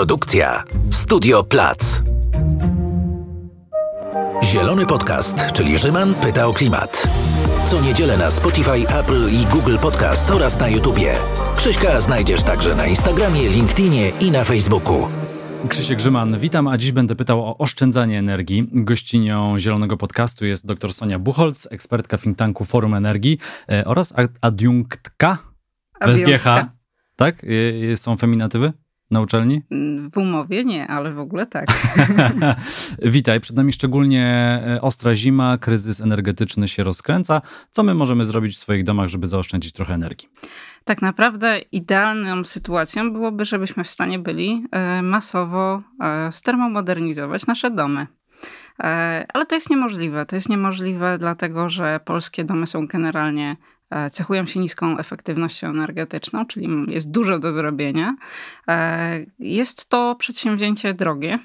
Produkcja Studio Plac. Zielony Podcast, czyli Rzyman pyta o klimat. Co niedzielę na Spotify, Apple i Google Podcast oraz na YouTubie. Krzyśka znajdziesz także na Instagramie, LinkedInie i na Facebooku. Krzysiek Grzyman, witam, a dziś będę pytał o oszczędzanie energii. Gościnią Zielonego Podcastu jest dr Sonia Buchholz, ekspertka think tanku Forum Energii e, oraz adiunktka w SGH. Tak? Są feminatywy? Na uczelni? W umowie nie, ale w ogóle tak. Witaj, przed nami szczególnie e, ostra zima, kryzys energetyczny się rozkręca. Co my możemy zrobić w swoich domach, żeby zaoszczędzić trochę energii? Tak naprawdę idealną sytuacją byłoby, żebyśmy w stanie byli e, masowo e, stermomodernizować nasze domy. Ale to jest niemożliwe. To jest niemożliwe, dlatego że polskie domy są generalnie cechują się niską efektywnością energetyczną, czyli jest dużo do zrobienia. E, jest to przedsięwzięcie drogie,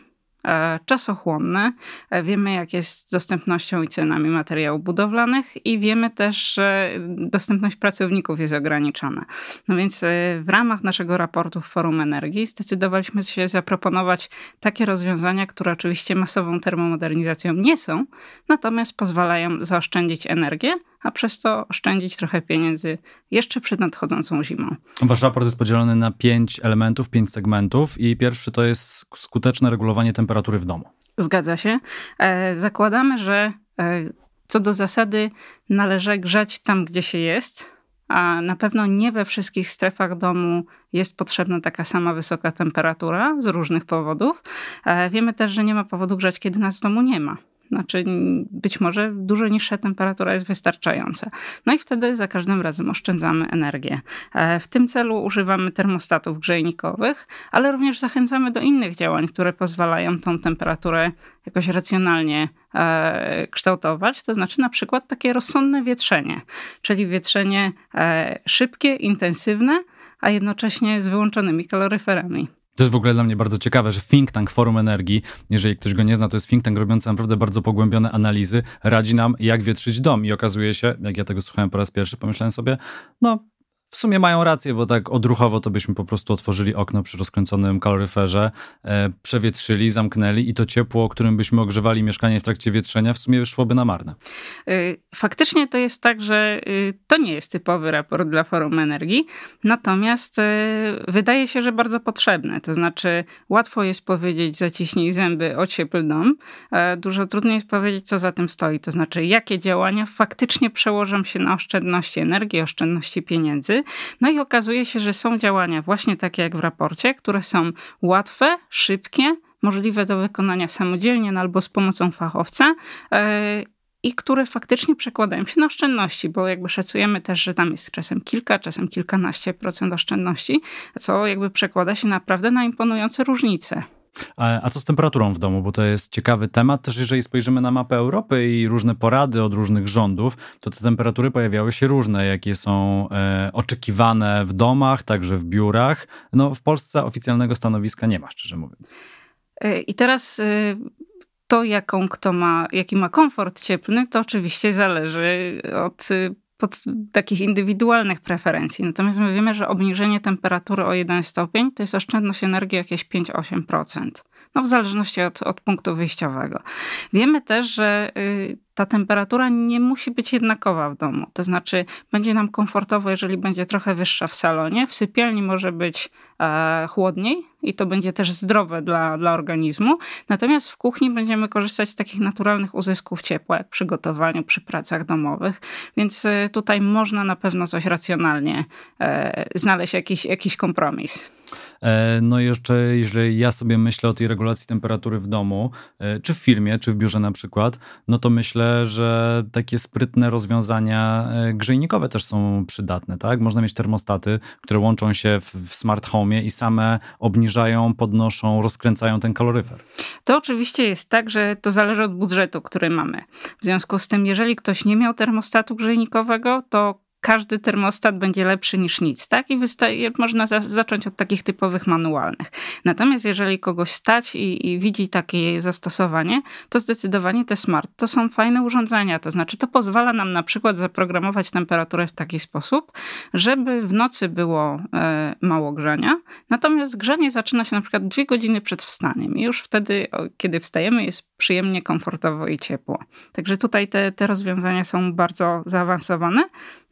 E, czasochłonne. E, wiemy, jak jest z dostępnością i cenami materiałów budowlanych, i wiemy też, że dostępność pracowników jest ograniczona. No więc e, w ramach naszego raportu w Forum Energii zdecydowaliśmy się zaproponować takie rozwiązania, które oczywiście masową termomodernizacją nie są, natomiast pozwalają zaoszczędzić energię a przez to oszczędzić trochę pieniędzy jeszcze przed nadchodzącą zimą. Wasz raport jest podzielony na pięć elementów, pięć segmentów i pierwszy to jest skuteczne regulowanie temperatury w domu. Zgadza się. E, zakładamy, że e, co do zasady należy grzać tam, gdzie się jest, a na pewno nie we wszystkich strefach domu jest potrzebna taka sama wysoka temperatura z różnych powodów. E, wiemy też, że nie ma powodu grzać, kiedy nas w domu nie ma. Znaczy, być może dużo niższa temperatura jest wystarczająca. No i wtedy za każdym razem oszczędzamy energię. E, w tym celu używamy termostatów grzejnikowych, ale również zachęcamy do innych działań, które pozwalają tą temperaturę jakoś racjonalnie e, kształtować. To znaczy, na przykład takie rozsądne wietrzenie, czyli wietrzenie e, szybkie, intensywne, a jednocześnie z wyłączonymi kaloryferami. To jest w ogóle dla mnie bardzo ciekawe, że think tank Forum Energii, jeżeli ktoś go nie zna, to jest think tank robiący naprawdę bardzo pogłębione analizy, radzi nam, jak wietrzyć dom. I okazuje się, jak ja tego słuchałem po raz pierwszy, pomyślałem sobie, no w sumie mają rację, bo tak odruchowo to byśmy po prostu otworzyli okno przy rozkręconym kaloryferze, e, przewietrzyli, zamknęli i to ciepło, którym byśmy ogrzewali mieszkanie w trakcie wietrzenia, w sumie szłoby na marne. Y, faktycznie to jest tak, że y, to nie jest typowy raport dla Forum Energii, natomiast y, wydaje się, że bardzo potrzebny. To znaczy, łatwo jest powiedzieć, zaciśnij zęby, ociepl dom. E, dużo trudniej jest powiedzieć, co za tym stoi. To znaczy, jakie działania faktycznie przełożą się na oszczędności energii, oszczędności pieniędzy no i okazuje się, że są działania właśnie takie jak w raporcie, które są łatwe, szybkie, możliwe do wykonania samodzielnie no albo z pomocą fachowca e, i które faktycznie przekładają się na oszczędności, bo jakby szacujemy też, że tam jest czasem kilka, czasem kilkanaście procent oszczędności, co jakby przekłada się naprawdę na imponujące różnice. A co z temperaturą w domu? Bo to jest ciekawy temat. Też jeżeli spojrzymy na mapę Europy i różne porady od różnych rządów, to te temperatury pojawiały się różne, jakie są e, oczekiwane w domach, także w biurach. No w Polsce oficjalnego stanowiska nie ma, szczerze mówiąc. E, I teraz e, to, jaką kto ma, jaki ma komfort cieplny, to oczywiście zależy od pod takich indywidualnych preferencji. Natomiast my wiemy, że obniżenie temperatury o 1 stopień to jest oszczędność energii jakieś 5-8%. No w zależności od, od punktu wyjściowego. Wiemy też, że y, ta temperatura nie musi być jednakowa w domu. To znaczy, będzie nam komfortowo, jeżeli będzie trochę wyższa w salonie. W sypialni może być chłodniej i to będzie też zdrowe dla, dla organizmu. Natomiast w kuchni będziemy korzystać z takich naturalnych uzysków ciepła, jak przy gotowaniu, przy pracach domowych. Więc e, tutaj można na pewno coś racjonalnie e, znaleźć, jakiś, jakiś kompromis. E, no i jeszcze, jeżeli ja sobie myślę o tej regulacji temperatury w domu, e, czy w firmie, czy w biurze na przykład, no to myślę, że takie sprytne rozwiązania e, grzejnikowe też są przydatne, tak? Można mieć termostaty, które łączą się w smart home i same obniżają, podnoszą, rozkręcają ten kaloryfer. To oczywiście jest tak, że to zależy od budżetu, który mamy. W związku z tym, jeżeli ktoś nie miał termostatu grzejnikowego, to każdy termostat będzie lepszy niż nic, tak? I można za, zacząć od takich typowych manualnych. Natomiast jeżeli kogoś stać i, i widzi takie zastosowanie, to zdecydowanie te smart to są fajne urządzenia. To znaczy, to pozwala nam na przykład zaprogramować temperaturę w taki sposób, żeby w nocy było e, mało grzania, natomiast grzanie zaczyna się na przykład dwie godziny przed wstaniem i już wtedy, kiedy wstajemy, jest przyjemnie, komfortowo i ciepło. Także tutaj te, te rozwiązania są bardzo zaawansowane,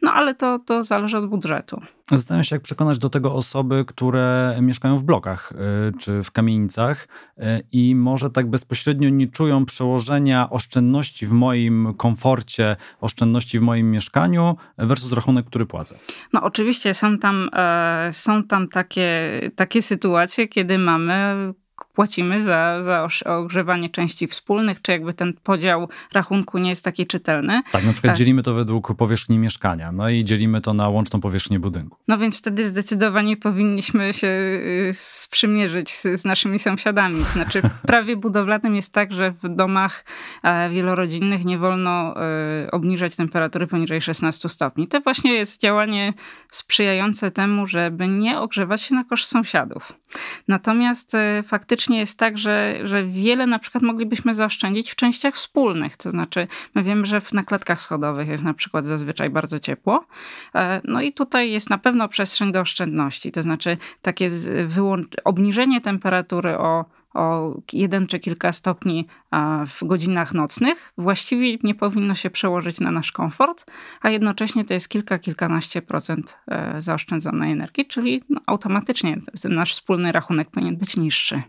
no ale to, to zależy od budżetu. Zastanawiam się, jak przekonać do tego osoby, które mieszkają w blokach y, czy w kamienicach y, i może tak bezpośrednio nie czują przełożenia oszczędności w moim komforcie, oszczędności w moim mieszkaniu versus rachunek, który płacę. No oczywiście są tam, e, są tam takie, takie sytuacje, kiedy mamy płacimy za, za ogrzewanie części wspólnych, czy jakby ten podział rachunku nie jest taki czytelny. Tak, na przykład tak. dzielimy to według powierzchni mieszkania, no i dzielimy to na łączną powierzchnię budynku. No więc wtedy zdecydowanie powinniśmy się y, sprzymierzyć z, z naszymi sąsiadami. Znaczy w prawie budowlanym jest tak, że w domach e, wielorodzinnych nie wolno e, obniżać temperatury poniżej 16 stopni. To właśnie jest działanie sprzyjające temu, żeby nie ogrzewać się na koszt sąsiadów. Natomiast e, faktycznie faktycznie jest tak, że, że wiele na przykład moglibyśmy zaoszczędzić w częściach wspólnych. To znaczy, my wiemy, że na klatkach schodowych jest na przykład zazwyczaj bardzo ciepło. E, no i tutaj jest na pewno przestrzeń do oszczędności. To znaczy, takie obniżenie temperatury o o jeden czy kilka stopni w godzinach nocnych, właściwie nie powinno się przełożyć na nasz komfort, a jednocześnie to jest kilka, kilkanaście procent e, zaoszczędzonej energii, czyli no, automatycznie ten nasz wspólny rachunek powinien być niższy.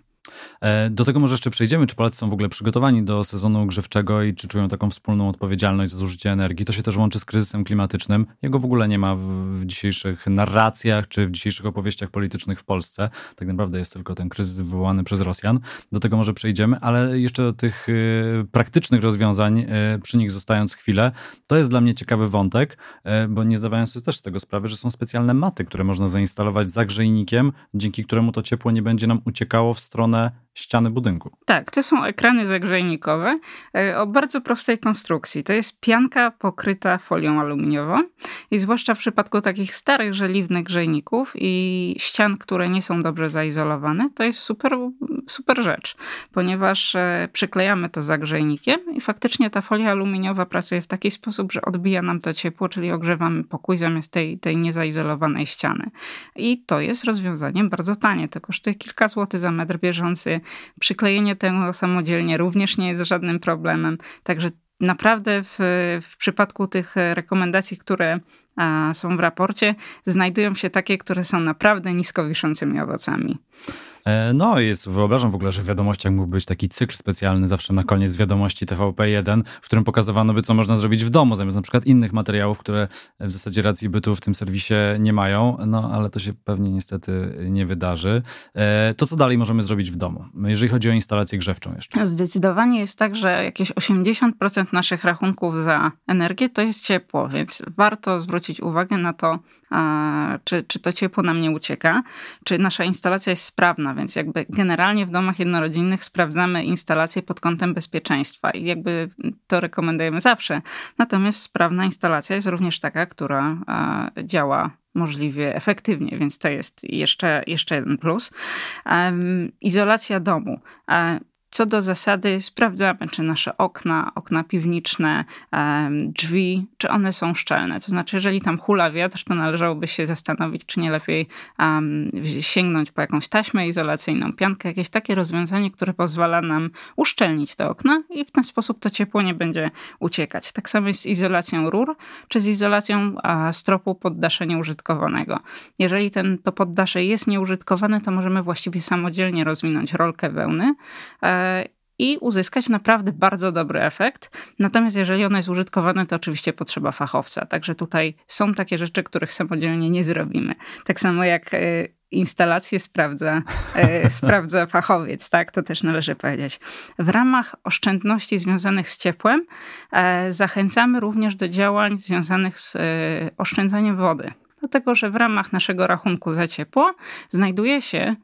E, do tego może jeszcze przejdziemy, czy Polacy są w ogóle przygotowani do sezonu grzewczego i czy czują taką wspólną odpowiedzialność za zużycie energii. To się też łączy z kryzysem klimatycznym. Jego w ogóle nie ma w dzisiejszych narracjach czy w dzisiejszych opowieściach politycznych w Polsce. Tak naprawdę jest tylko ten kryzys wywołany przez Rosjan. Do tego może przejdziemy, ale jeszcze do tych y, praktycznych rozwiązań, y, przy nich zostając chwilę, to jest dla mnie ciekawy wątek, y, bo nie zdawałem sobie też z tego sprawy, że są specjalne maty, które można zainstalować za grzejnikiem, dzięki któremu to ciepło nie będzie nam uciekało w stronę ściany budynku. Tak, to są ekrany zagrzejnikowe e, o bardzo prostej konstrukcji. To jest pianka pokryta folią aluminiową i zwłaszcza w przypadku takich starych, żeliwnych grzejników i ścian, które nie są dobrze zaizolowane, to jest super, super rzecz, ponieważ e, przyklejamy to zagrzejnikiem i faktycznie ta folia aluminiowa pracuje w taki sposób, że odbija nam to ciepło, czyli ogrzewamy pokój zamiast tej, tej niezaizolowanej ściany. I to jest rozwiązaniem bardzo tanie. To kosztuje kilka złotych za metr bieżący Przyklejenie tego samodzielnie również nie jest żadnym problemem. Także naprawdę w, w przypadku tych rekomendacji, które są w raporcie, znajdują się takie, które są naprawdę nisko wiszącymi owocami. E, no, jest, wyobrażam w ogóle, że w wiadomościach mógłby być taki cykl specjalny zawsze na koniec wiadomości TVP1, w którym pokazywano by, co można zrobić w domu, zamiast na przykład innych materiałów, które w zasadzie racji bytu w tym serwisie nie mają, no ale to się pewnie niestety nie wydarzy. E, to co dalej możemy zrobić w domu, jeżeli chodzi o instalację grzewczą jeszcze? Zdecydowanie jest tak, że jakieś 80% naszych rachunków za energię to jest ciepło, więc warto zwrócić uwagę na to, czy, czy to ciepło nam nie ucieka, czy nasza instalacja jest sprawna, więc jakby generalnie w domach jednorodzinnych sprawdzamy instalację pod kątem bezpieczeństwa i jakby to rekomendujemy zawsze. Natomiast sprawna instalacja jest również taka, która działa możliwie efektywnie, więc to jest jeszcze, jeszcze jeden plus. Izolacja domu. Co do zasady sprawdzamy, czy nasze okna, okna piwniczne, drzwi, czy one są szczelne. To znaczy, jeżeli tam hula wiatr, to należałoby się zastanowić, czy nie lepiej um, sięgnąć po jakąś taśmę izolacyjną, piankę, jakieś takie rozwiązanie, które pozwala nam uszczelnić te okna i w ten sposób to ciepło nie będzie uciekać. Tak samo jest z izolacją rur, czy z izolacją a, stropu poddasze nieużytkowanego. Jeżeli ten, to poddasze jest nieużytkowane, to możemy właściwie samodzielnie rozwinąć rolkę wełny, e, i uzyskać naprawdę bardzo dobry efekt. Natomiast jeżeli ono jest użytkowane, to oczywiście potrzeba fachowca. Także tutaj są takie rzeczy, których samodzielnie nie zrobimy. Tak samo jak e, instalację sprawdza, e, sprawdza fachowiec, tak? To też należy powiedzieć. W ramach oszczędności związanych z ciepłem e, zachęcamy również do działań związanych z oszczędzaniem wody dlatego że w ramach naszego rachunku za ciepło znajduje się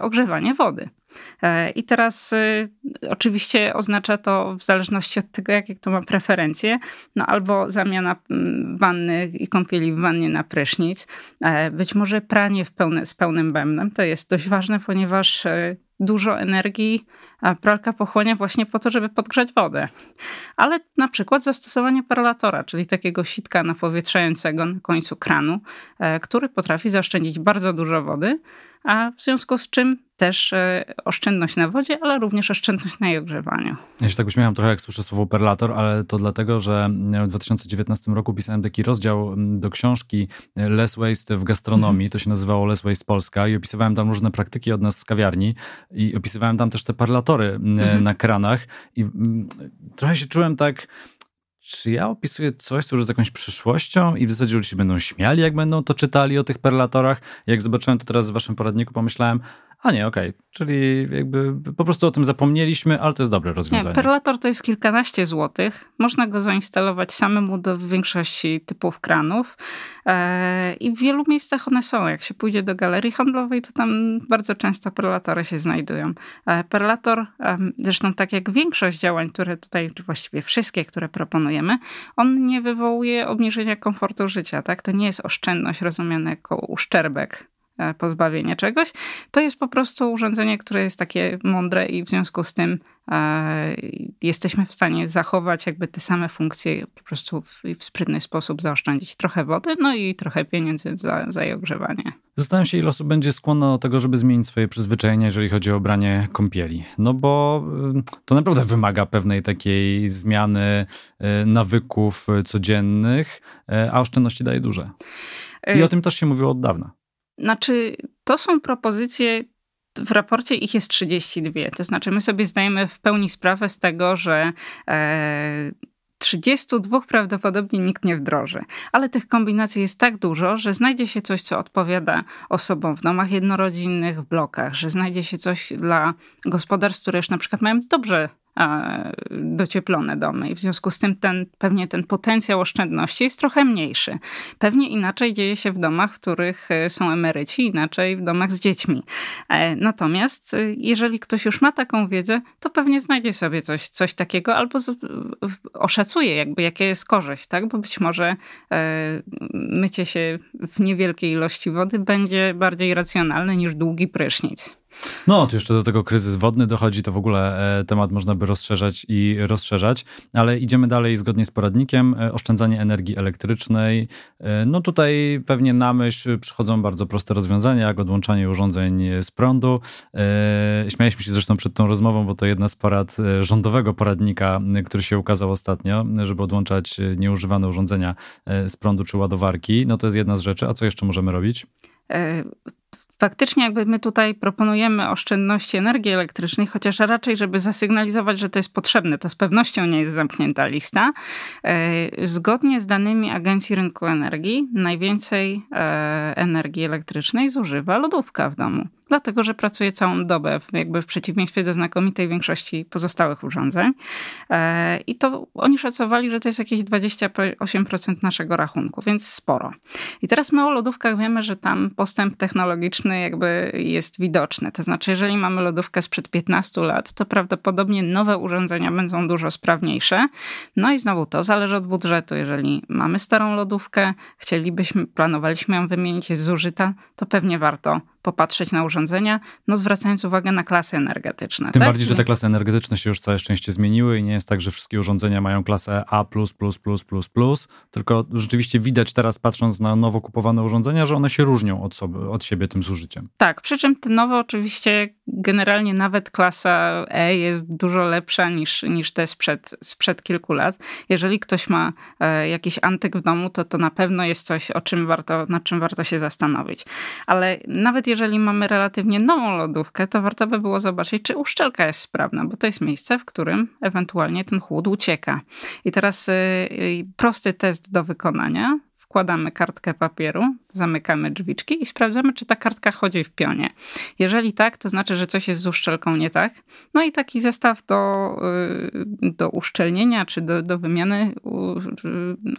ogrzewanie wody. E, I teraz y, oczywiście oznacza to w zależności od tego, jakie kto ma preferencje, no albo zamiana wanny i kąpieli w wannie na prysznic, e, być może pranie pełne, z pełnym bębnem. To jest dość ważne, ponieważ e, dużo energii pralka pochłania właśnie po to, żeby podgrzać wodę. Ale na przykład zastosowanie perlatora, czyli takiego sitka napowietrzającego na końcu kranu, który potrafi zaoszczędzić bardzo dużo wody, a w związku z czym też e, oszczędność na wodzie, ale również oszczędność na jej ogrzewaniu. Ja się tak uśmiecham trochę, jak słyszę słowo perlator, ale to dlatego, że w 2019 roku pisałem taki rozdział do książki Less Waste w gastronomii, to się nazywało Less Waste Polska i opisywałem tam różne praktyki od nas z kawiarni i opisywałem tam też te parlatory mhm. na kranach i trochę się czułem tak czy ja opisuję coś, co już jest jakąś przyszłością i w zasadzie ludzie się będą śmiali, jak będą to czytali o tych perlatorach. Jak zobaczyłem to teraz w waszym poradniku, pomyślałem, a nie, okej. Okay. Czyli jakby po prostu o tym zapomnieliśmy, ale to jest dobre rozwiązanie. Nie, perlator to jest kilkanaście złotych. Można go zainstalować samemu do większości typów kranów. E, I w wielu miejscach one są. Jak się pójdzie do galerii handlowej, to tam bardzo często perlatory się znajdują. E, perlator, zresztą tak jak większość działań, które tutaj, czy właściwie wszystkie, które proponujemy, on nie wywołuje obniżenia komfortu życia. Tak? To nie jest oszczędność rozumiana jako uszczerbek pozbawienie czegoś, to jest po prostu urządzenie, które jest takie mądre i w związku z tym e, jesteśmy w stanie zachować jakby te same funkcje po prostu w, w sprytny sposób zaoszczędzić trochę wody, no i trochę pieniędzy za, za jej ogrzewanie. Zastanawiam się, ile osób będzie skłonne do tego, żeby zmienić swoje przyzwyczajenia, jeżeli chodzi o branie kąpieli. No bo y, to naprawdę wymaga pewnej takiej zmiany y, nawyków codziennych, y, a oszczędności daje duże. I o tym też się mówiło od dawna. Znaczy, to są propozycje w raporcie ich jest 32. To znaczy, my sobie zdajemy w pełni sprawę z tego, że e, 32 prawdopodobnie nikt nie wdroży. Ale tych kombinacji jest tak dużo, że znajdzie się coś, co odpowiada osobom w domach jednorodzinnych, w blokach, że znajdzie się coś dla gospodarstw, które już na przykład mają dobrze docieplone domy i w związku z tym ten, pewnie ten potencjał oszczędności jest trochę mniejszy. Pewnie inaczej dzieje się w domach, w których e, są emeryci, inaczej w domach z dziećmi. E, natomiast e, jeżeli ktoś już ma taką wiedzę, to pewnie znajdzie sobie coś, coś takiego albo z, oszacuje jakby jakie jest korzyść, tak? Bo być może mycie się w niewielkiej ilości wody będzie bardziej racjonalne niż długi prysznic. No, to jeszcze do tego kryzys wodny dochodzi, to w ogóle e, temat można by rozszerzać i rozszerzać, ale idziemy dalej zgodnie z poradnikiem. E, oszczędzanie energii elektrycznej. E, no tutaj pewnie na myśl przychodzą bardzo proste rozwiązania, jak odłączanie urządzeń z prądu. Śmialiśmy się zresztą przed tą rozmową, bo to jedna z porad rządowego poradnika, który się ukazał ostatnio, żeby odłączać nieużywane urządzenia z prądu czy ładowarki. No to jest jedna z rzeczy. A co jeszcze możemy robić? Faktycznie jakby my tutaj proponujemy oszczędności energii elektrycznej, chociaż raczej, żeby zasygnalizować, że to jest potrzebne, to z pewnością nie jest zamknięta lista. E, zgodnie z danymi Agencji Rynku Energii, najwięcej e, energii elektrycznej zużywa lodówka w domu dlatego że pracuje całą dobę, jakby w przeciwieństwie do znakomitej większości pozostałych urządzeń. E, I to oni szacowali, że to jest jakieś 28% naszego rachunku, więc sporo. I teraz my o lodówkach wiemy, że tam postęp technologiczny jakby jest widoczny. To znaczy, jeżeli mamy lodówkę sprzed 15 lat, to prawdopodobnie nowe urządzenia będą dużo sprawniejsze. No i znowu to zależy od budżetu. Jeżeli mamy starą lodówkę, chcielibyśmy, planowaliśmy ją wymienić, jest zużyta, to pewnie warto popatrzeć na urządzenia, no zwracając uwagę na klasy energetyczne. Tym tak? bardziej, że te klasy energetyczne się już całe szczęście zmieniły i nie jest tak, że wszystkie urządzenia mają klasę A, tylko rzeczywiście widać teraz, patrząc na nowo kupowane urządzenia, że one się różnią od, sobie, od siebie tym zużyciem. Tak, przy czym te nowe oczywiście generalnie nawet klasa E jest dużo lepsza niż, niż te sprzed, sprzed kilku lat. Jeżeli ktoś ma e, jakiś antyk w domu, to to na pewno jest coś, o czym warto, nad czym warto się zastanowić. Ale nawet jeżeli mamy relatywnie nową lodówkę, to warto by było zobaczyć, czy uszczelka jest sprawna, bo to jest miejsce, w którym ewentualnie ten chłód ucieka. I teraz y, y, prosty test do wykonania wkładamy kartkę papieru, zamykamy drzwiczki i sprawdzamy, czy ta kartka chodzi w pionie. Jeżeli tak, to znaczy, że coś jest z uszczelką nie tak. No i taki zestaw do, y, do uszczelnienia czy do, do wymiany,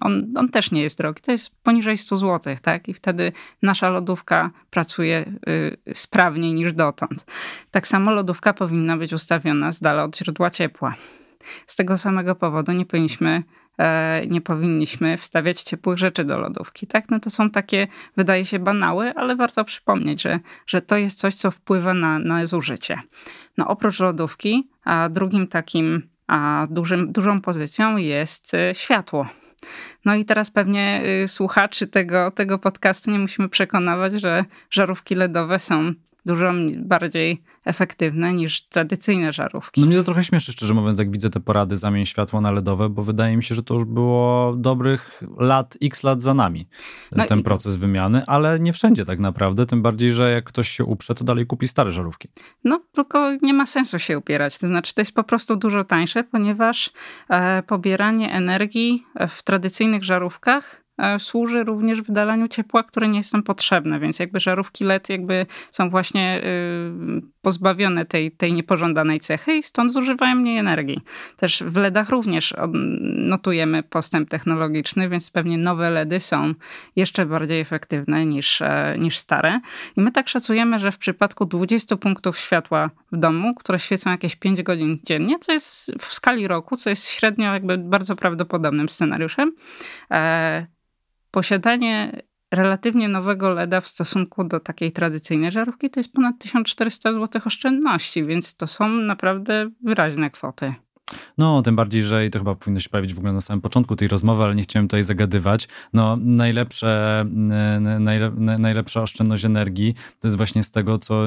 on, on też nie jest drogi. To jest poniżej 100 zł, tak? I wtedy nasza lodówka pracuje y, sprawniej niż dotąd. Tak samo lodówka powinna być ustawiona z dala od źródła ciepła. Z tego samego powodu nie powinniśmy nie powinniśmy wstawiać ciepłych rzeczy do lodówki. Tak? No to są takie, wydaje się, banały, ale warto przypomnieć, że, że to jest coś, co wpływa na, na zużycie. No oprócz lodówki, a drugim takim a dużym, dużą pozycją jest e, światło. No i teraz pewnie y, słuchaczy tego, tego podcastu nie musimy przekonywać, że żarówki LEDowe są dużo bardziej efektywne niż tradycyjne żarówki. No mnie to trochę śmieszy, szczerze mówiąc, jak widzę te porady zamień światło na LEDowe, bo wydaje mi się, że to już było dobrych lat, x lat za nami, no ten i... proces wymiany, ale nie wszędzie tak naprawdę, tym bardziej, że jak ktoś się uprze, to dalej kupi stare żarówki. No, tylko nie ma sensu się upierać, to znaczy to jest po prostu dużo tańsze, ponieważ e, pobieranie energii w tradycyjnych żarówkach służy również wydalaniu ciepła, które nie jest nam potrzebne, więc jakby żarówki LED jakby są właśnie y, pozbawione tej, tej niepożądanej cechy i stąd zużywają mniej energii. Też w LEDach również notujemy postęp technologiczny, więc pewnie nowe LEDy są jeszcze bardziej efektywne niż, e, niż stare. I my tak szacujemy, że w przypadku 20 punktów światła w domu, które świecą jakieś 5 godzin dziennie, co jest w skali roku, co jest średnio jakby bardzo prawdopodobnym scenariuszem, e, posiadanie relatywnie nowego LEDa w stosunku do takiej tradycyjnej żarówki to jest ponad 1400 zł oszczędności, więc to są naprawdę wyraźne kwoty. No, tym bardziej, że i to chyba powinno się pojawić w ogóle na samym początku tej rozmowy, ale nie chciałem tutaj zagadywać. No, najlepsze, najle, najlepsza oszczędność energii to jest właśnie z tego, co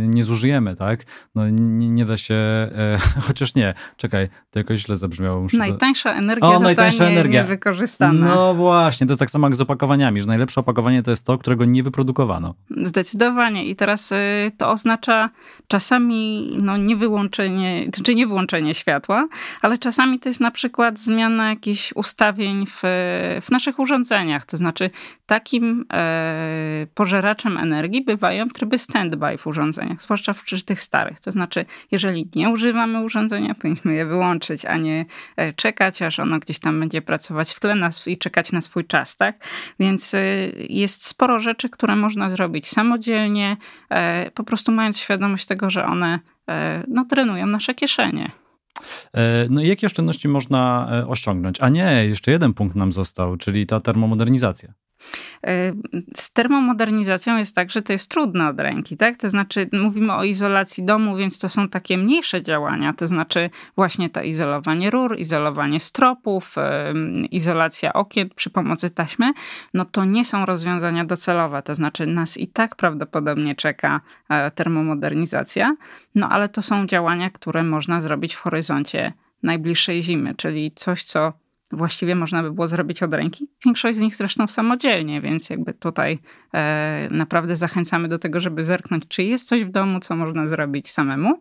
nie zużyjemy, tak? No, nie, nie da się, e, chociaż nie, czekaj, to jakoś źle zabrzmiało. Muszę najtańsza energia o, najtańsza energia. niewykorzystana. No właśnie, to jest tak samo jak z opakowaniami, że najlepsze opakowanie to jest to, którego nie wyprodukowano. Zdecydowanie i teraz y, to oznacza czasami no, nie wyłączenie, czy nie włączenie światła, światła, ale czasami to jest na przykład zmiana jakichś ustawień w, w naszych urządzeniach. To znaczy, takim e, pożeraczem energii bywają tryby standby w urządzeniach, zwłaszcza w tych starych. To znaczy, jeżeli nie używamy urządzenia, powinniśmy je wyłączyć, a nie e, czekać, aż ono gdzieś tam będzie pracować w tle i czekać na swój czas, tak? Więc e, jest sporo rzeczy, które można zrobić samodzielnie, e, po prostu mając świadomość tego, że one no, trenują nasze kieszenie. E, no i jakie oszczędności można e, osiągnąć? A nie, jeszcze jeden punkt nam został, czyli ta termomodernizacja. E, z termomodernizacją jest tak, że to jest trudne od ręki, tak? To znaczy, mówimy o izolacji domu, więc to są takie mniejsze działania, to znaczy właśnie to izolowanie rur, izolowanie stropów, izolacja okien przy pomocy taśmy, no to nie są rozwiązania docelowe, to znaczy nas i tak prawdopodobnie czeka e, termomodernizacja, no ale to są działania, które można zrobić w horyzoncie najbliższej zimy, czyli coś, co właściwie można by było zrobić od ręki. Większość z nich zresztą samodzielnie, więc jakby tutaj e, naprawdę zachęcamy do tego, żeby zerknąć, czy jest coś w domu, co można zrobić samemu.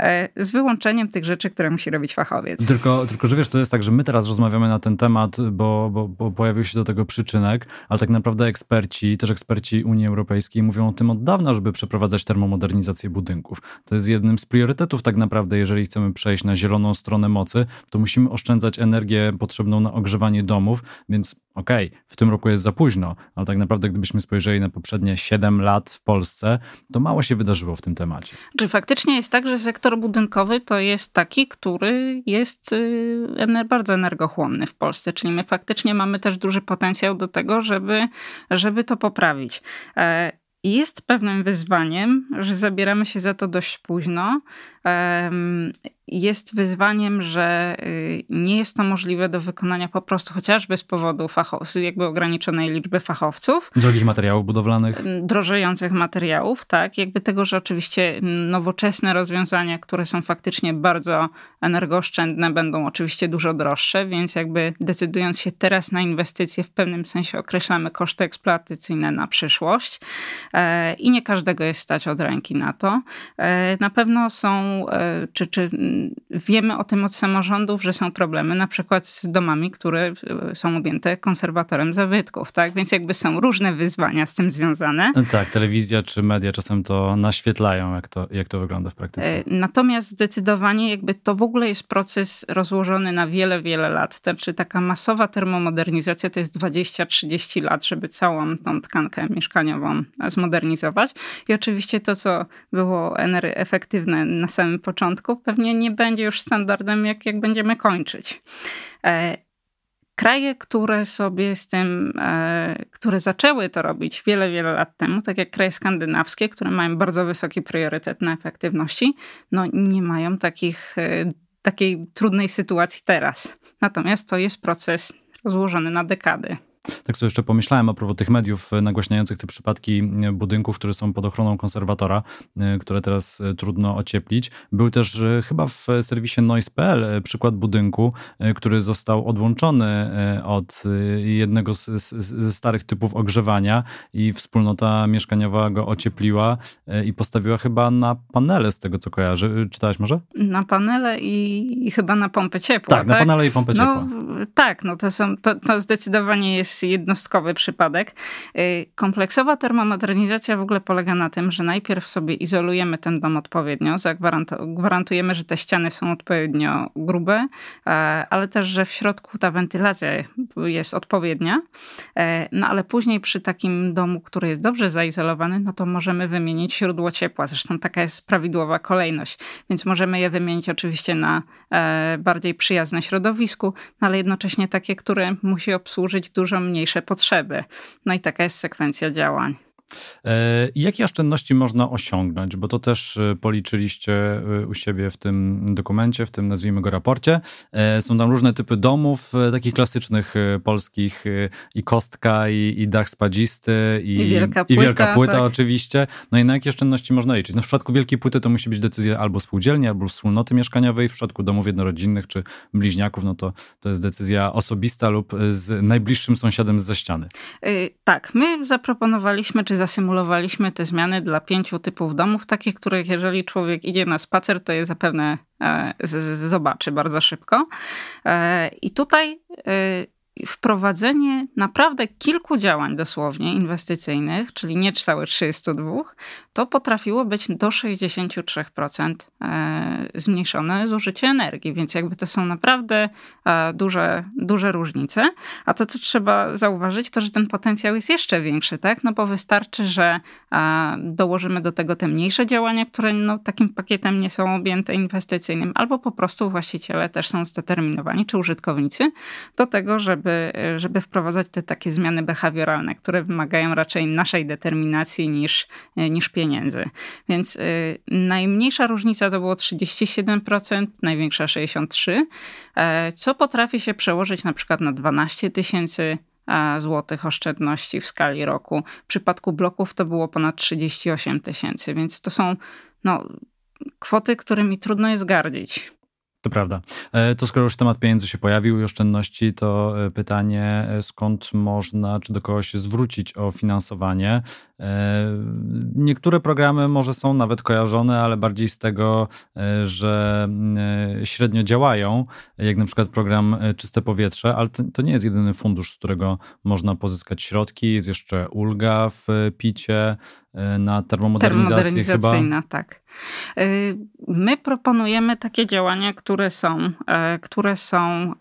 E, z wyłączeniem tych rzeczy, które musi robić fachowiec. Tylko, tylko że wiesz, to jest tak, że my teraz rozmawiamy na ten temat, bo, bo, bo pojawił się do tego przyczynek, ale tak naprawdę eksperci, też eksperci Unii Europejskiej mówią o tym od dawna, żeby przeprowadzać termomodernizację budynków. To jest jednym z priorytetów tak naprawdę, jeżeli chcemy przejść na zieloną stronę mocy, to musimy oszczędzać energię potrzebną na ogrzewanie domów, więc okej, okay, w tym roku jest za późno, ale tak naprawdę gdybyśmy spojrzeli na poprzednie 7 lat w Polsce, to mało się wydarzyło w tym temacie. Czy faktycznie jest tak, że sektor budynkowy to jest taki, który jest y, bardzo energochłonny w Polsce, czyli my faktycznie mamy też duży potencjał do tego, żeby, żeby to poprawić. E, jest pewnym wyzwaniem, że zabieramy się za to dość późno jest wyzwaniem, że y, nie jest to możliwe do wykonania po prostu chociażby z powodu jakby ograniczonej liczby fachowców. Drogich materiałów budowlanych. Drożejących materiałów, tak. Jakby tego, że oczywiście nowoczesne rozwiązania, które są faktycznie bardzo energooszczędne, będą oczywiście dużo droższe, więc jakby decydując się teraz na inwestycje, w pewnym sensie określamy koszty eksploatacyjne na przyszłość. i nie każdego jest stać od ręki na to. Na pewno są, czy, czy wiemy o tym od samorządów, że są problemy na przykład z domami, które są objęte konserwatorem zabytków, tak? Więc jakby są różne wyzwania z tym związane. Tak, telewizja czy media czasem to naświetlają, jak to, jak to wygląda w praktyce. Natomiast zdecydowanie jakby to w ogóle jest proces rozłożony na wiele, wiele lat. Znaczy taka masowa termomodernizacja to jest 20-30 lat, żeby całą tą tkankę mieszkaniową zmodernizować. I oczywiście to, co było efektywne na samym początku, pewnie nie będzie już standardem, jak, jak będziemy kończyć. E, kraje, które sobie z tym, e, które zaczęły to robić wiele, wiele lat temu, tak jak kraje skandynawskie, które mają bardzo wysoki priorytet na efektywności, no nie mają takich, e, takiej trudnej sytuacji teraz. Natomiast to jest proces rozłożony na dekady. Tak sobie jeszcze pomyślałem a propos tych mediów e, nagłaśniających te przypadki e, budynków, które są pod ochroną konserwatora, e, które teraz trudno ocieplić. Był też chyba w serwisie noise.pl przykład budynku, który został odłączony od jednego ze starych typów ogrzewania i wspólnota mieszkaniowa go ociepliła i postawiła chyba na panele, z tego co kojarzę. Czytałaś może? Na panele i, i chyba na pompę ciepła. Tak, tak, na panele i pompę no, ciepła. Tak, no to, są, to, to zdecydowanie jest jest jednostkowy przypadek. Y, kompleksowa termomodernizacja w ogóle polega na tym, że najpierw sobie izolujemy ten dom odpowiednio, gwarantujemy, że te ściany są odpowiednio grube, e, ale też, że w środku ta wentylacja jest odpowiednia. E, no ale później przy takim domu, który jest dobrze zaizolowany, no to możemy wymienić źródło ciepła. Zresztą taka jest prawidłowa kolejność. Więc możemy je wymienić oczywiście na e, bardziej przyjazne środowisku, no ale jednocześnie takie, które musi obsłużyć mniejsze potrzeby. No i taka jest sekwencja działań. E, jakie oszczędności można osiągnąć? Bo to też e, policzyliście e, u siebie w tym dokumencie, w tym nazwijmy go raporcie. Są tam różne typy domów, takich klasycznych polskich i kostka, i, i dach spadzisty, i, I wielka płyta, i wielka płyta tak. oczywiście. No i na jakie oszczędności można liczyć? No w przypadku wielkiej płyty to musi być decyzja albo spółdzielni, albo wspólnoty mieszkaniowej. W przypadku domów jednorodzinnych czy bliźniaków, no to, to jest decyzja osobista lub z najbliższym sąsiadem z ściany. Yy, tak, my zaproponowaliśmy, czy zasymulowaliśmy te zmiany dla pięciu typów domów, takich, których jeżeli człowiek idzie na spacer, to je zapewne e, zobaczy bardzo szybko. E, I tutaj e, wprowadzenie naprawdę kilku działań dosłownie inwestycyjnych, czyli nie całe 32, to potrafiło być do 63% e, zmniejszone zużycie energii, więc jakby to są naprawdę e, duże, duże różnice. A to, co trzeba zauważyć, to, że ten potencjał jest jeszcze większy, tak? No bo wystarczy, że e, dołożymy do tego te mniejsze działania, które no, takim pakietem nie są objęte inwestycyjnym, albo po prostu właściciele też są zdeterminowani, czy użytkownicy, do tego, żeby, żeby wprowadzać te takie zmiany behawioralne, które wymagają raczej naszej determinacji niż, niż pieniędzy pieniędzy. Więc y, najmniejsza różnica to było 37%, największa 63%, e, co potrafi się przełożyć na przykład na 12 tysięcy e, złotych oszczędności w skali roku. W przypadku bloków to było ponad 38 tysięcy, więc to są no, kwoty, którymi trudno jest gardzić. To prawda. E, to skoro już temat pieniędzy się pojawił i oszczędności, to e, pytanie, e, skąd można, czy do kogoś się zwrócić o finansowanie. Niektóre programy może są nawet kojarzone, ale bardziej z tego, że średnio działają, jak na przykład program Czyste Powietrze, ale to nie jest jedyny fundusz, z którego można pozyskać środki. Jest jeszcze ulga w picie, na termomodernizację chyba. tak. E, my proponujemy takie działania, które są, e, które są,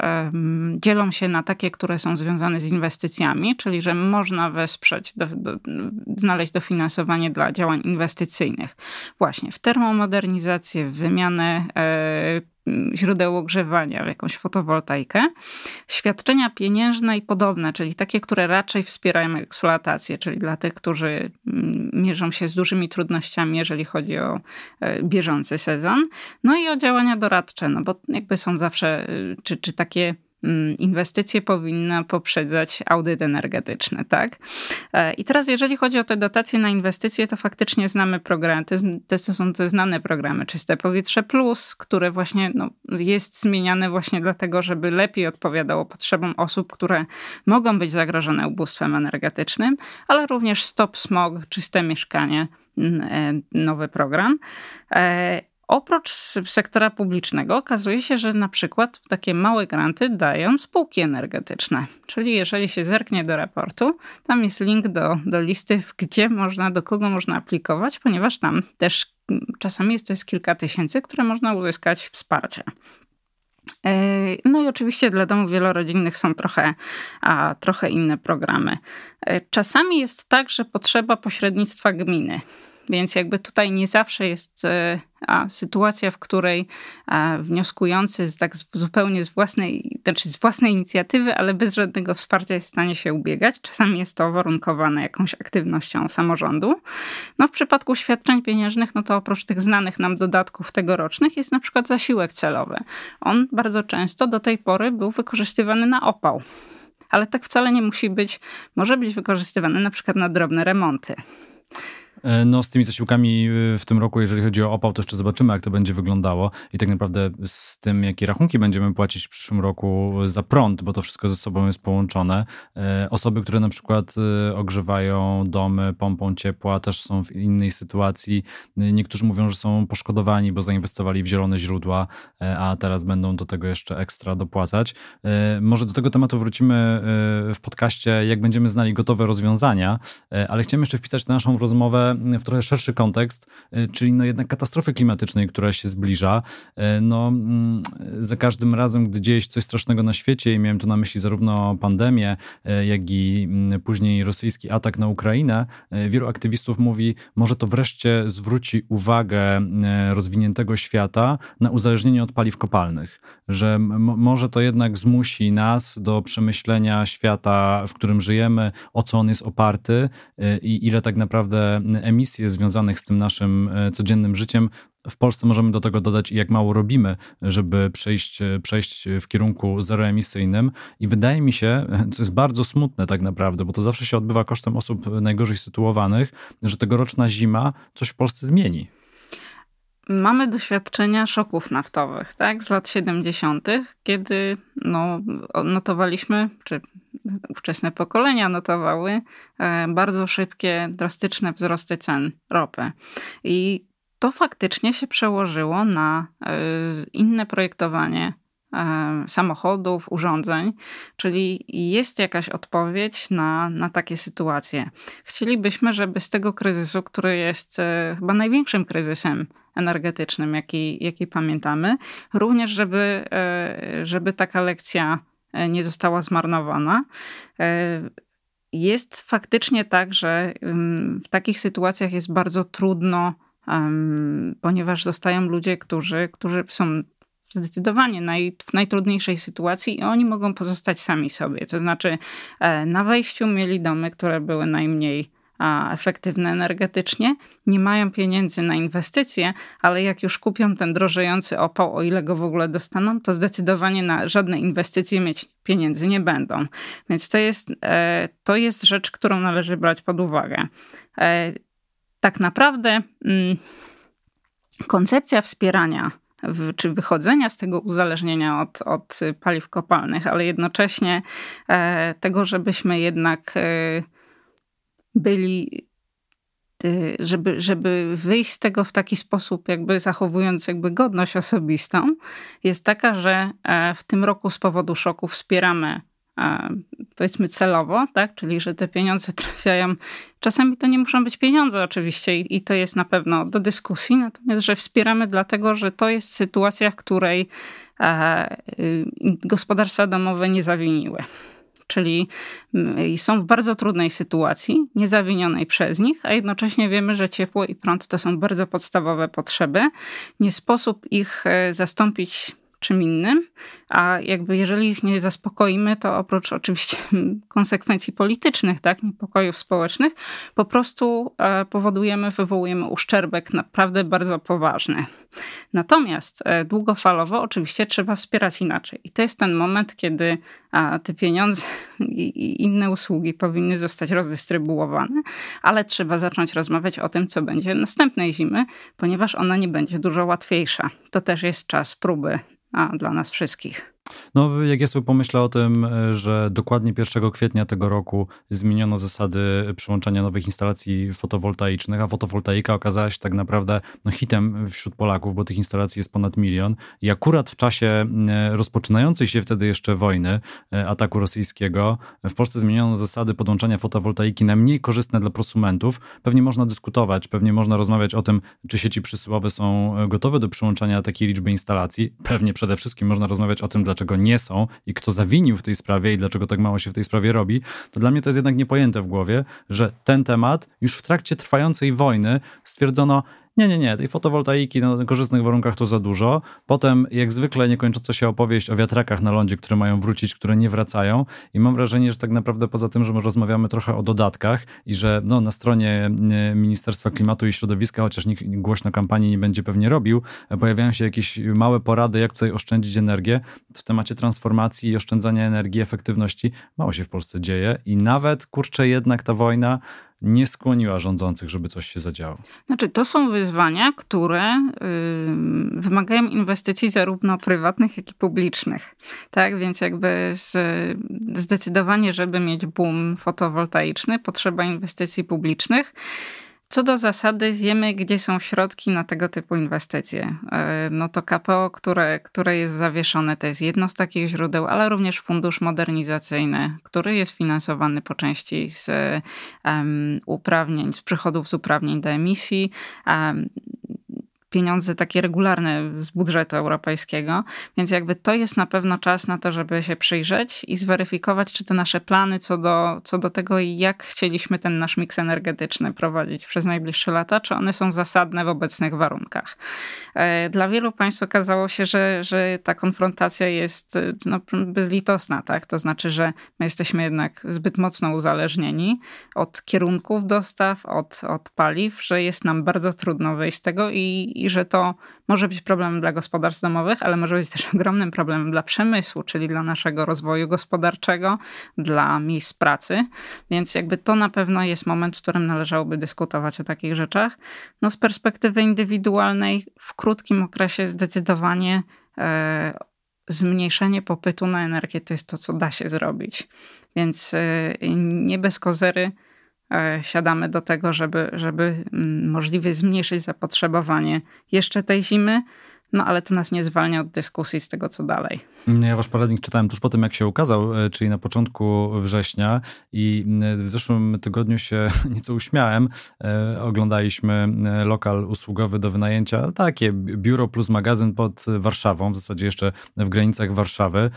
dzielą się na takie, które są związane z inwestycjami, czyli że można wesprzeć, do, do, znaleźć dofinansowanie dla działań inwestycyjnych. Właśnie w termomodernizację, w wymianę źródeł ogrzewania, w jakąś fotowoltaikę. Świadczenia pieniężne i podobne, czyli takie, które raczej wspierają eksploatację, czyli dla tych, którzy mm, mierzą się z dużymi trudnościami, jeżeli chodzi o e, bieżący sezon. No i o działania doradcze, no bo jakby są zawsze, e, czy, czy takie inwestycje powinna poprzedzać audyt energetyczny, tak? E, I teraz, jeżeli chodzi o te dotacje na inwestycje, to faktycznie znamy programy, te, te są te znane programy, Czyste Powietrze Plus, które właśnie no, jest zmieniane właśnie dlatego, żeby lepiej odpowiadało potrzebom osób, które mogą być zagrożone ubóstwem energetycznym, ale również Stop Smog, Czyste Mieszkanie, mm, nowy program. Oprócz sektora publicznego okazuje się, że na przykład takie małe granty dają spółki energetyczne. Czyli jeżeli się zerknie do raportu, tam jest link do, do listy, gdzie można, do kogo można aplikować, ponieważ tam też czasami jest to jest kilka tysięcy, które można uzyskać wsparcie. No i oczywiście dla domów wielorodzinnych są trochę, a, trochę inne programy. E, czasami jest tak, że potrzeba pośrednictwa gminy. Więc jakby tutaj nie zawsze jest e, a, sytuacja, w której a, wnioskujący z, tak zupełnie z własnej, znaczy z własnej inicjatywy, ale bez żadnego wsparcia jest w stanie się ubiegać. Czasami jest to warunkowane jakąś aktywnością samorządu. No w przypadku świadczeń pieniężnych, no to oprócz tych znanych nam dodatków tegorocznych jest na przykład zasiłek celowy. On bardzo często do tej pory był wykorzystywany na opał ale tak wcale nie musi być, może być wykorzystywany na przykład na drobne remonty. E, no, z tymi zasiłkami e, w tym roku, jeżeli chodzi o opał, to jeszcze zobaczymy, jak to będzie wyglądało. I tak naprawdę z tym, jakie rachunki będziemy płacić w przyszłym roku za prąd, bo to wszystko ze sobą jest połączone. E, osoby, które na przykład ogrzewają domy pompą ciepła, też są w innej sytuacji. Niektórzy mówią, że są poszkodowani, bo zainwestowali w zielone źródła, a teraz będą do tego jeszcze ekstra dopłacać. Może do tego tematu wrócimy w podcaście, jak będziemy znali gotowe rozwiązania, ale chciałem jeszcze wpisać tę naszą rozmowę w trochę szerszy kontekst, y, czyli no jednak katastrofy klimatycznej, która się zbliża. Y, no, mm, za każdym razem, gdy dzieje się coś strasznego na świecie i miałem tu na myśli zarówno pandemię, y, jak i mm, później rosyjski atak na Ukrainę, wielu aktywistów mówi, może to wreszcie zwróci uwagę rozwiniętego świata na uzależnienie od paliw kopalnych, że może to jednak zmusi nas do przemyślenia świata, w którym żyjemy, o co on jest oparty i ile tak naprawdę emisji związanych z tym naszym e, codziennym życiem, w Polsce możemy do tego dodać, jak mało robimy, żeby przejść, e, przejść w kierunku zeroemisyjnym. I wydaje mi się, co jest bardzo smutne tak naprawdę, bo to zawsze się odbywa kosztem osób najgorzej sytuowanych, że tegoroczna zima coś w Polsce zmieni. Mamy doświadczenia szoków naftowych, tak, z lat 70., kiedy no, notowaliśmy, czy ówczesne pokolenia notowały e, bardzo szybkie, drastyczne wzrosty cen ropy. I to faktycznie się przełożyło na e, inne projektowanie samochodów, urządzeń, czyli jest jakaś odpowiedź na, na takie sytuacje. Chcielibyśmy, żeby z tego kryzysu, który jest chyba największym kryzysem energetycznym, jaki, jaki pamiętamy, również żeby, żeby taka lekcja E, nie została zmarnowana. E, jest faktycznie tak, że w takich sytuacjach jest bardzo trudno, ponieważ zostają ludzie, którzy, którzy są zdecydowanie naj, w najtrudniejszej sytuacji i oni mogą pozostać sami sobie. To znaczy, e, na wejściu mieli domy, które były najmniej efektywne energetycznie, nie mają pieniędzy na inwestycje, ale jak już kupią ten drożejący opał, o ile go w ogóle dostaną, to zdecydowanie na żadne inwestycje mieć pieniędzy nie będą. Więc to jest, e, to jest rzecz, którą należy brać pod uwagę. E, tak naprawdę mm, koncepcja wspierania czy wychodzenia z tego uzależnienia od, od paliw kopalnych, ale jednocześnie e, tego, żebyśmy jednak byli, y, żeby, żeby wyjść z tego w taki sposób, jakby zachowując jakby godność osobistą, jest taka, że e, w tym roku z powodu szoku wspieramy e, powiedzmy celowo, tak? czyli że te pieniądze trafiają. Czasami to nie muszą być pieniądze, oczywiście, i, i to jest na pewno do dyskusji, natomiast że wspieramy dlatego, że to jest sytuacja, w której e, gospodarstwa domowe nie zawiniły czyli mm, są w bardzo trudnej sytuacji, niezawinionej przez nich, a jednocześnie wiemy, że ciepło i prąd to są bardzo podstawowe potrzeby. Nie sposób ich e, zastąpić czym innym, a jakby jeżeli ich nie zaspokoimy, to oprócz oczywiście konsekwencji politycznych, tak, niepokojów społecznych, po prostu e, powodujemy, wywołujemy uszczerbek naprawdę bardzo poważny. Natomiast e, długofalowo oczywiście trzeba wspierać inaczej. I to jest ten moment, kiedy te pieniądze i inne usługi powinny zostać rozdystrybuowane, ale trzeba zacząć rozmawiać o tym, co będzie następnej zimy, ponieważ ona nie będzie dużo łatwiejsza. To też jest czas próby dla nas wszystkich. No, jak ja sobie pomyślę o tym, e, że dokładnie 1 kwietnia tego roku zmieniono zasady przyłączania nowych instalacji fotowoltaicznych, a fotowoltaika okazała się tak naprawdę no, hitem wśród Polaków, bo tych instalacji jest ponad milion. I akurat w czasie e, rozpoczynającej się wtedy jeszcze wojny, e, ataku rosyjskiego, w Polsce zmieniono zasady podłączania fotowoltaiki na mniej korzystne dla prosumentów. Pewnie można dyskutować, pewnie można rozmawiać o tym, czy sieci przesyłowe są gotowe do przyłączania takiej liczby instalacji. Pewnie przede wszystkim można rozmawiać o tym, dlaczego dlaczego nie są i kto zawinił w tej sprawie i dlaczego tak mało się w tej sprawie robi, to dla mnie to jest jednak niepojęte w głowie, że ten temat już w trakcie trwającej wojny stwierdzono, nie, nie, nie, tej fotowoltaiki na korzystnych warunkach to za dużo. Potem, jak zwykle, niekończąca się opowieść o wiatrakach na lądzie, które mają wrócić, które nie wracają. I mam wrażenie, że tak naprawdę poza tym, że my rozmawiamy trochę o dodatkach i że no, na stronie e, Ministerstwa Klimatu i Środowiska, chociaż nikt głośno kampanii nie będzie pewnie robił, pojawiają się jakieś małe porady, jak tutaj oszczędzić energię. W temacie transformacji i oszczędzania energii, efektywności mało się w Polsce dzieje i nawet, kurczę, jednak ta wojna nie skłoniła rządzących, żeby coś się zadziało? Znaczy, to są wyzwania, które wymagają inwestycji zarówno prywatnych, jak i publicznych. Tak, więc jakby z, zdecydowanie, żeby mieć boom fotowoltaiczny, potrzeba inwestycji publicznych. Co do zasady, wiemy, gdzie są środki na tego typu inwestycje. E, no to KPO, które, które jest zawieszone, to jest jedno z takich źródeł, ale również fundusz modernizacyjny, który jest finansowany po części z um, uprawnień, z przychodów z uprawnień do emisji. Um, pieniądze takie regularne z budżetu europejskiego, więc jakby to jest na pewno czas na to, żeby się przyjrzeć i zweryfikować, czy te nasze plany co do, co do tego, jak chcieliśmy ten nasz miks energetyczny prowadzić przez najbliższe lata, czy one są zasadne w obecnych warunkach. E, dla wielu państw okazało się, że, że ta konfrontacja jest no, bezlitosna, tak? To znaczy, że my jesteśmy jednak zbyt mocno uzależnieni od kierunków dostaw, od, od paliw, że jest nam bardzo trudno wyjść z tego i, i że to może być problemem dla gospodarstw domowych, ale może być też ogromnym problemem dla przemysłu, czyli dla naszego rozwoju gospodarczego, dla miejsc pracy. Więc jakby to na pewno jest moment, w którym należałoby dyskutować o takich rzeczach. No z perspektywy indywidualnej w krótkim okresie zdecydowanie e, zmniejszenie popytu na energię to jest to, co da się zrobić. Więc e, nie bez kozery siadamy do tego, żeby, żeby mm, możliwie zmniejszyć zapotrzebowanie jeszcze tej zimy, no ale to nas nie zwalnia od dyskusji z tego, co dalej. Ja wasz poradnik czytałem tuż po tym, jak się ukazał, e, czyli na początku września i w zeszłym tygodniu się nieco uśmiałem. E, oglądaliśmy e, lokal usługowy do wynajęcia, takie biuro plus magazyn pod Warszawą, w zasadzie jeszcze w granicach Warszawy,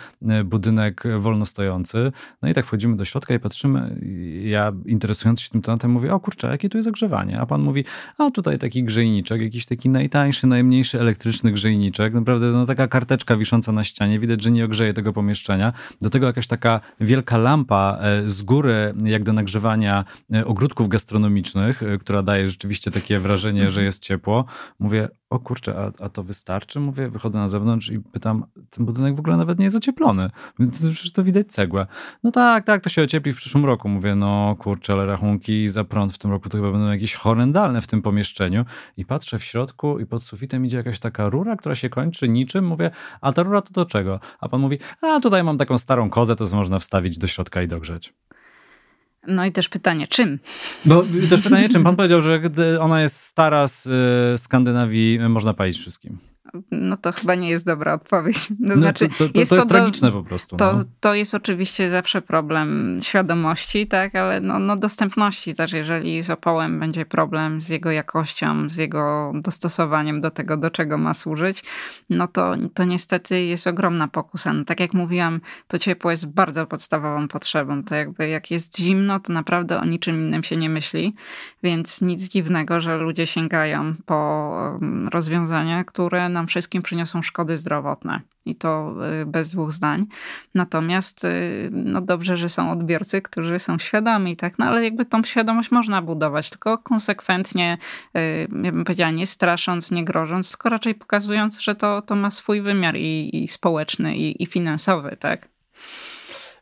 budynek wolno stojący. No i tak wchodzimy do środka i patrzymy, ja interesując się tym tematem mówię, o kurczę, jakie tu jest ogrzewanie? A pan mówi, a tutaj taki grzejniczek, jakiś taki najtańszy, najmniejszy elektryczny grzejniczek, grzejniczek, naprawdę no, taka karteczka wisząca na ścianie, widać, że nie ogrzeje tego pomieszczenia. Do tego jakaś taka wielka lampa e, z góry, jak do nagrzewania e, ogródków gastronomicznych, e, która daje rzeczywiście takie wrażenie, że jest ciepło. Mówię, o kurczę, a, a to wystarczy? Mówię, wychodzę na zewnątrz i pytam, ten budynek w ogóle nawet nie jest ocieplony. Przecież to widać cegłę. No tak, tak, to się ociepli w przyszłym roku. Mówię, no kurczę, ale rachunki za prąd w tym roku to chyba będą jakieś horrendalne w tym pomieszczeniu. I patrzę w środku i pod sufitem idzie jakaś taka rura, która się kończy niczym. Mówię, a ta rura to do czego? A pan mówi, a tutaj mam taką starą kozę, to można wstawić do środka i dogrzeć. No i też pytanie, czym? Bo też pytanie, czym? Pan powiedział, że ona jest stara z y, Skandynawii, można palić wszystkim no to chyba nie jest dobra odpowiedź. To no znaczy, to, to, jest, to jest to tragiczne do, po prostu. To, no. to jest oczywiście zawsze problem świadomości, tak, ale no, no dostępności też. Jeżeli z opołem będzie problem z jego jakością, z jego dostosowaniem do tego, do czego ma służyć, no to, to niestety jest ogromna pokusa. No, tak jak mówiłam, to ciepło jest bardzo podstawową potrzebą. To jakby jak jest zimno, to naprawdę o niczym innym się nie myśli, więc nic dziwnego, że ludzie sięgają po rozwiązania, które nam nam wszystkim przyniosą szkody zdrowotne. I to y, bez dwóch zdań. Natomiast y, no dobrze, że są odbiorcy, którzy są świadomi, tak? No ale jakby tą świadomość można budować, tylko konsekwentnie, y, ja bym powiedziała, nie strasząc, nie grożąc, tylko raczej pokazując, że to, to ma swój wymiar i, i społeczny, i, i finansowy, tak?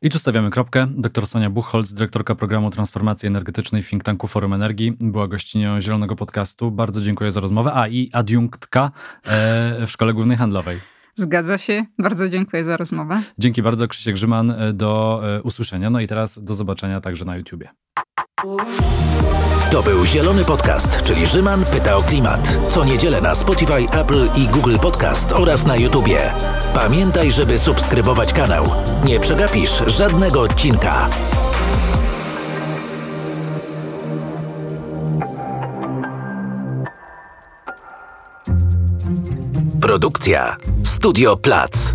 I tu stawiamy kropkę. Dr Sonia Buchholz, dyrektorka programu transformacji energetycznej think tanku Forum Energii, była gościnią Zielonego Podcastu. Bardzo dziękuję za rozmowę. A i adiunktka e, w Szkole Głównej Handlowej. Zgadza się. Bardzo dziękuję za rozmowę. Dzięki bardzo. Krzysiek Grzyman. E, do e, usłyszenia. No i teraz do zobaczenia także na YouTubie. To był Zielony Podcast, czyli Rzyman pyta o klimat. Co niedzielę na Spotify, Apple i Google Podcast oraz na YouTubie. Pamiętaj, żeby subskrybować kanał. Nie przegapisz żadnego odcinka. Produkcja Studio Plac.